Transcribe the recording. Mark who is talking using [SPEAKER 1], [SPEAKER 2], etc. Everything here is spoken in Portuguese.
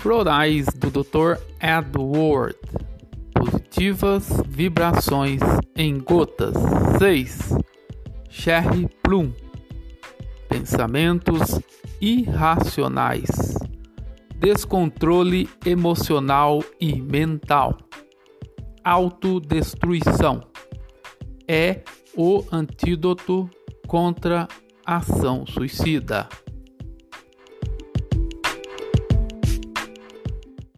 [SPEAKER 1] florais do Dr. Edward. Positivas vibrações em gotas. 6. Sherry Plum. Pensamentos irracionais. Descontrole emocional e mental. Autodestruição. É o antídoto contra ação suicida.